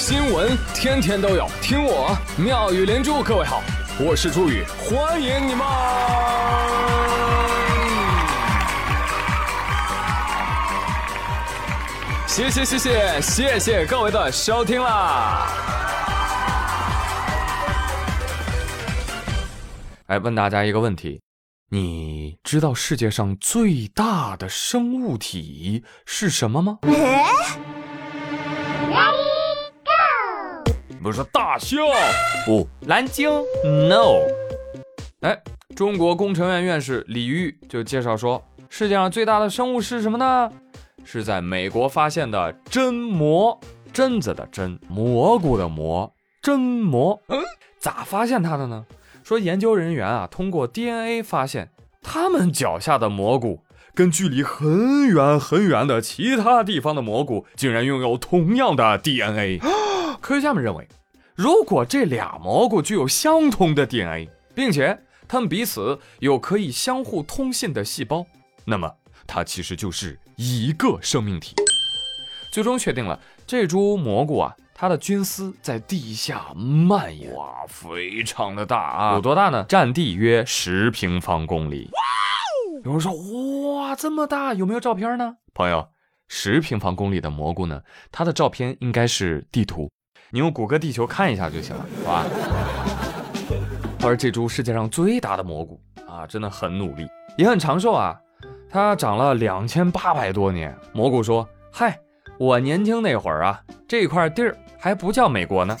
新闻天天都有，听我妙语连珠。各位好，我是朱宇，欢迎你们！谢谢谢谢谢谢各位的收听啦！来问大家一个问题：你知道世界上最大的生物体是什么吗？不是大象，不，蓝鲸，no。哎，中国工程院院士李玉就介绍说，世界上最大的生物是什么呢？是在美国发现的真蘑，榛子的榛，蘑菇的蘑，真蘑。嗯，咋发现它的呢？说研究人员啊，通过 DNA 发现，他们脚下的蘑菇跟距离很远很远的其他地方的蘑菇，竟然拥有同样的 DNA。科学家们认为，如果这俩蘑菇具有相同的 DNA，并且它们彼此有可以相互通信的细胞，那么它其实就是一个生命体。最终确定了，这株蘑菇啊，它的菌丝在地下蔓延，哇，非常的大啊！有多大呢？占地约十平方公里。有人说，哇，这么大，有没有照片呢？朋友，十平方公里的蘑菇呢？它的照片应该是地图。你用谷歌地球看一下就行了，好吧？而这株世界上最大的蘑菇啊，真的很努力，也很长寿啊。它长了两千八百多年。蘑菇说：“嗨，我年轻那会儿啊，这块地儿还不叫美国呢。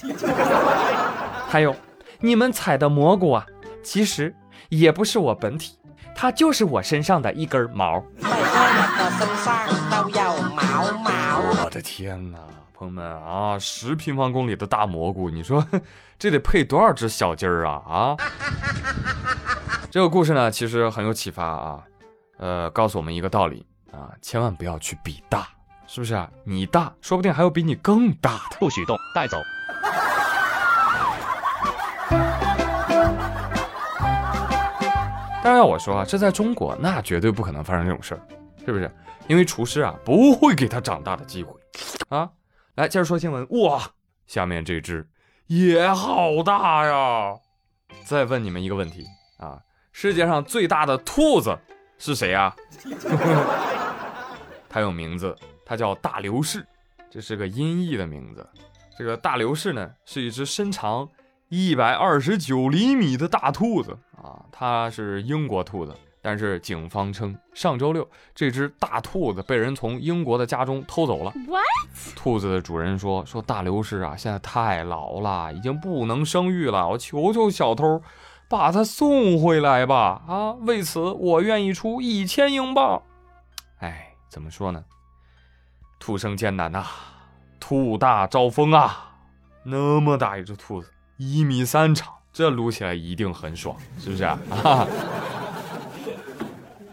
还有，你们采的蘑菇啊，其实也不是我本体，它就是我身上的一根毛。”我的天哪！朋友们啊，十平方公里的大蘑菇，你说这得配多少只小鸡儿啊啊！这个故事呢，其实很有启发啊，呃，告诉我们一个道理啊，千万不要去比大，是不是啊？你大，说不定还有比你更大的，不许动，带走。当然要我说啊，这在中国那绝对不可能发生这种事儿，是不是？因为厨师啊不会给他长大的机会啊。来，接着说新闻。哇，下面这只也好大呀！再问你们一个问题啊，世界上最大的兔子是谁呀？它有名字，它叫大流士，这是个音译的名字。这个大流士呢，是一只身长一百二十九厘米的大兔子啊，它是英国兔子。但是警方称，上周六这只大兔子被人从英国的家中偷走了。What？兔子的主人说：“说大流士啊，现在太老了，已经不能生育了。我求求小偷，把它送回来吧！啊，为此我愿意出一千英镑。”哎，怎么说呢？兔生艰难呐，兔大招风啊！那么大一只兔子，一米三长，这撸起来一定很爽，是不是啊？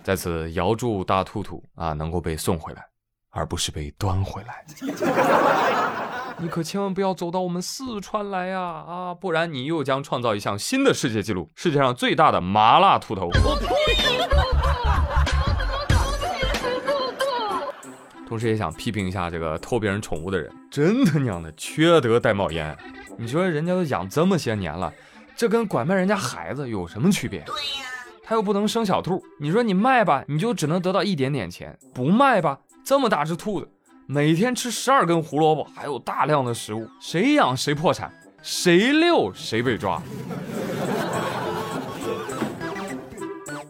在此遥祝大兔兔啊能够被送回来，而不是被端回来。你可千万不要走到我们四川来呀啊！不然你又将创造一项新的世界纪录：世界上最大的麻辣兔头。同时也想批评一下这个偷别人宠物的人，真他娘的缺德带冒烟！你说人家都养这么些年了，这跟拐卖人家孩子有什么区别？对呀。他又不能生小兔，你说你卖吧，你就只能得到一点点钱；不卖吧，这么大只兔子，每天吃十二根胡萝卜，还有大量的食物，谁养谁破产，谁遛谁被抓。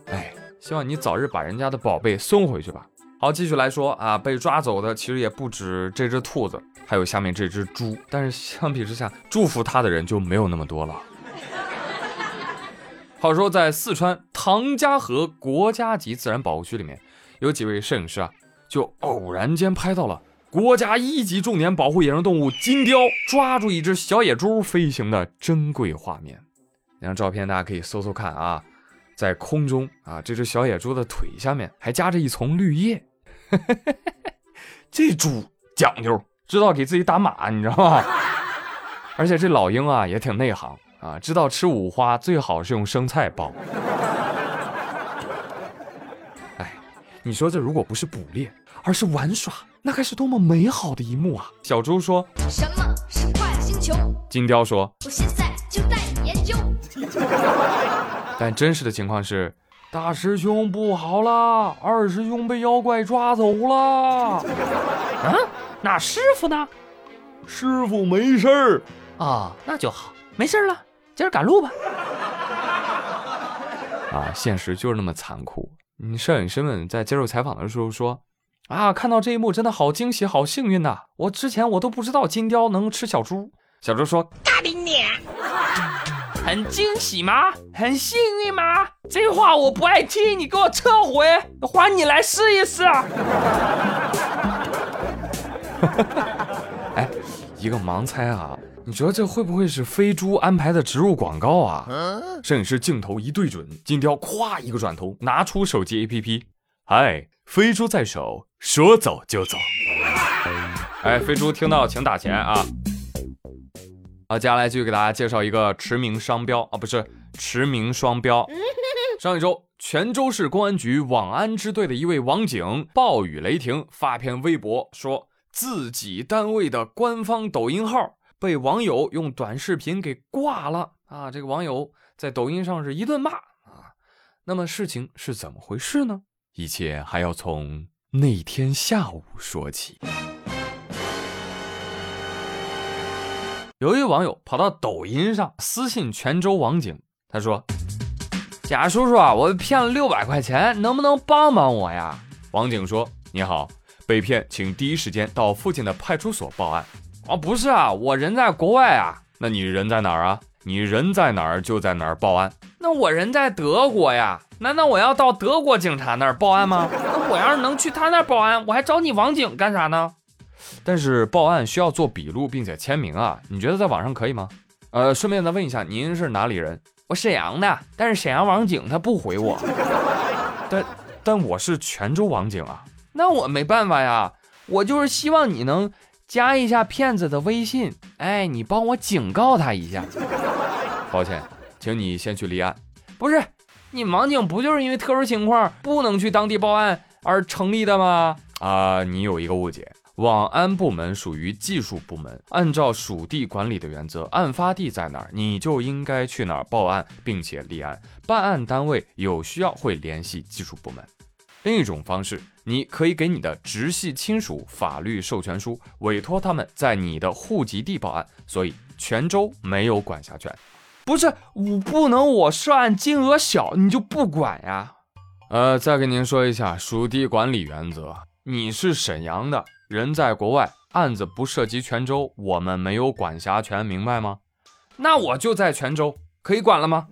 哎，希望你早日把人家的宝贝送回去吧。好，继续来说啊，被抓走的其实也不止这只兔子，还有下面这只猪。但是相比之下，祝福他的人就没有那么多了。话说，在四川唐家河国家级自然保护区里面，有几位摄影师啊，就偶然间拍到了国家一级重点保护野生动物金雕抓住一只小野猪飞行的珍贵画面。那张照片大家可以搜搜看啊，在空中啊，这只小野猪的腿下面还夹着一丛绿叶。这猪讲究，知道给自己打码，你知道吗？而且这老鹰啊也挺内行。啊，知道吃五花最好是用生菜包。哎，你说这如果不是捕猎，而是玩耍，那该是多么美好的一幕啊！小猪说：“什么是快乐星球？”金雕说：“我现在就带你研究。”但真实的情况是，大师兄不好了，二师兄被妖怪抓走了。嗯，那师傅呢？师傅没事儿。哦，那就好，没事了，接着赶路吧。啊，现实就是那么残酷。你摄影师们在接受采访的时候说：“啊，看到这一幕真的好惊喜，好幸运呐！我之前我都不知道金雕能吃小猪。”小猪说：“大冰脸，很惊喜吗？很幸运吗？这话我不爱听，你给我撤回，还你来试一试。”哎，一个盲猜啊！你觉得这会不会是飞猪安排的植入广告啊？摄影师镜头一对准，金雕咵一个转头，拿出手机 APP，嗨，飞猪在手，说走就走。哎，飞猪听到请打钱啊！好，接下来继续给大家介绍一个驰名商标啊，不是驰名双标。上一周，泉州市公安局网安支队的一位网警暴雨雷霆发篇微博，说自己单位的官方抖音号。被网友用短视频给挂了啊！这个网友在抖音上是一顿骂啊。那么事情是怎么回事呢？一切还要从那天下午说起。有一网友跑到抖音上私信泉州网警，他说：“贾叔叔啊，我被骗了六百块钱，能不能帮帮我呀？”网警说：“你好，被骗，请第一时间到附近的派出所报案。”哦，不是啊，我人在国外啊。那你人在哪儿啊？你人在哪儿就在哪儿报案。那我人在德国呀，难道我要到德国警察那儿报案吗？那我要是能去他那儿报案，我还找你网警干啥呢？但是报案需要做笔录并且签名啊，你觉得在网上可以吗？呃，顺便再问一下，您是哪里人？我沈阳的，但是沈阳网警他不回我。但但我是泉州网警啊，那我没办法呀，我就是希望你能。加一下骗子的微信，哎，你帮我警告他一下。抱歉，请你先去立案。不是，你网警不就是因为特殊情况不能去当地报案而成立的吗？啊，你有一个误解，网安部门属于技术部门，按照属地管理的原则，案发地在哪儿，你就应该去哪儿报案，并且立案。办案单位有需要会联系技术部门。另一种方式，你可以给你的直系亲属法律授权书，委托他们在你的户籍地报案。所以泉州没有管辖权。不是我不能，我涉案金额小你就不管呀？呃，再跟您说一下属地管理原则。你是沈阳的人，在国外，案子不涉及泉州，我们没有管辖权，明白吗？那我就在泉州，可以管了吗？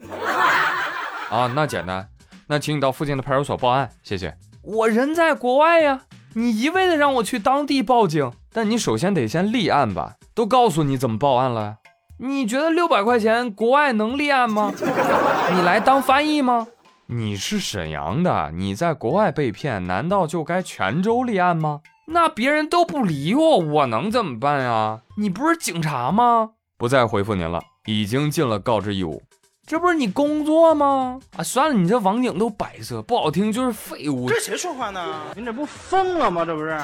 啊，那简单。那请你到附近的派出所报案，谢谢。我人在国外呀，你一味的让我去当地报警，但你首先得先立案吧？都告诉你怎么报案了，你觉得六百块钱国外能立案吗？你来当翻译吗？你是沈阳的，你在国外被骗，难道就该泉州立案吗？那别人都不理我，我能怎么办呀？你不是警察吗？不再回复您了，已经尽了告知义务。这不是你工作吗？啊，算了，你这网警都摆设，不好听就是废物。这谁说话呢？你这不疯了吗？这不是？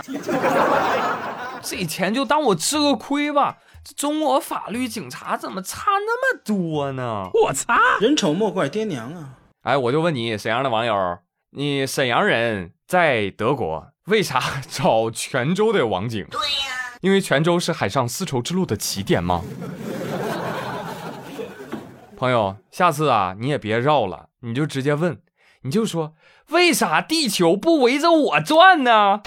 这钱就当我吃个亏吧。这中国法律警察怎么差那么多呢？我擦！人丑莫怪爹娘啊！哎，我就问你，沈阳的网友，你沈阳人在德国，为啥找泉州的网警？对呀，因为泉州是海上丝绸之路的起点吗？朋友，下次啊，你也别绕了，你就直接问，你就说为啥地球不围着我转呢？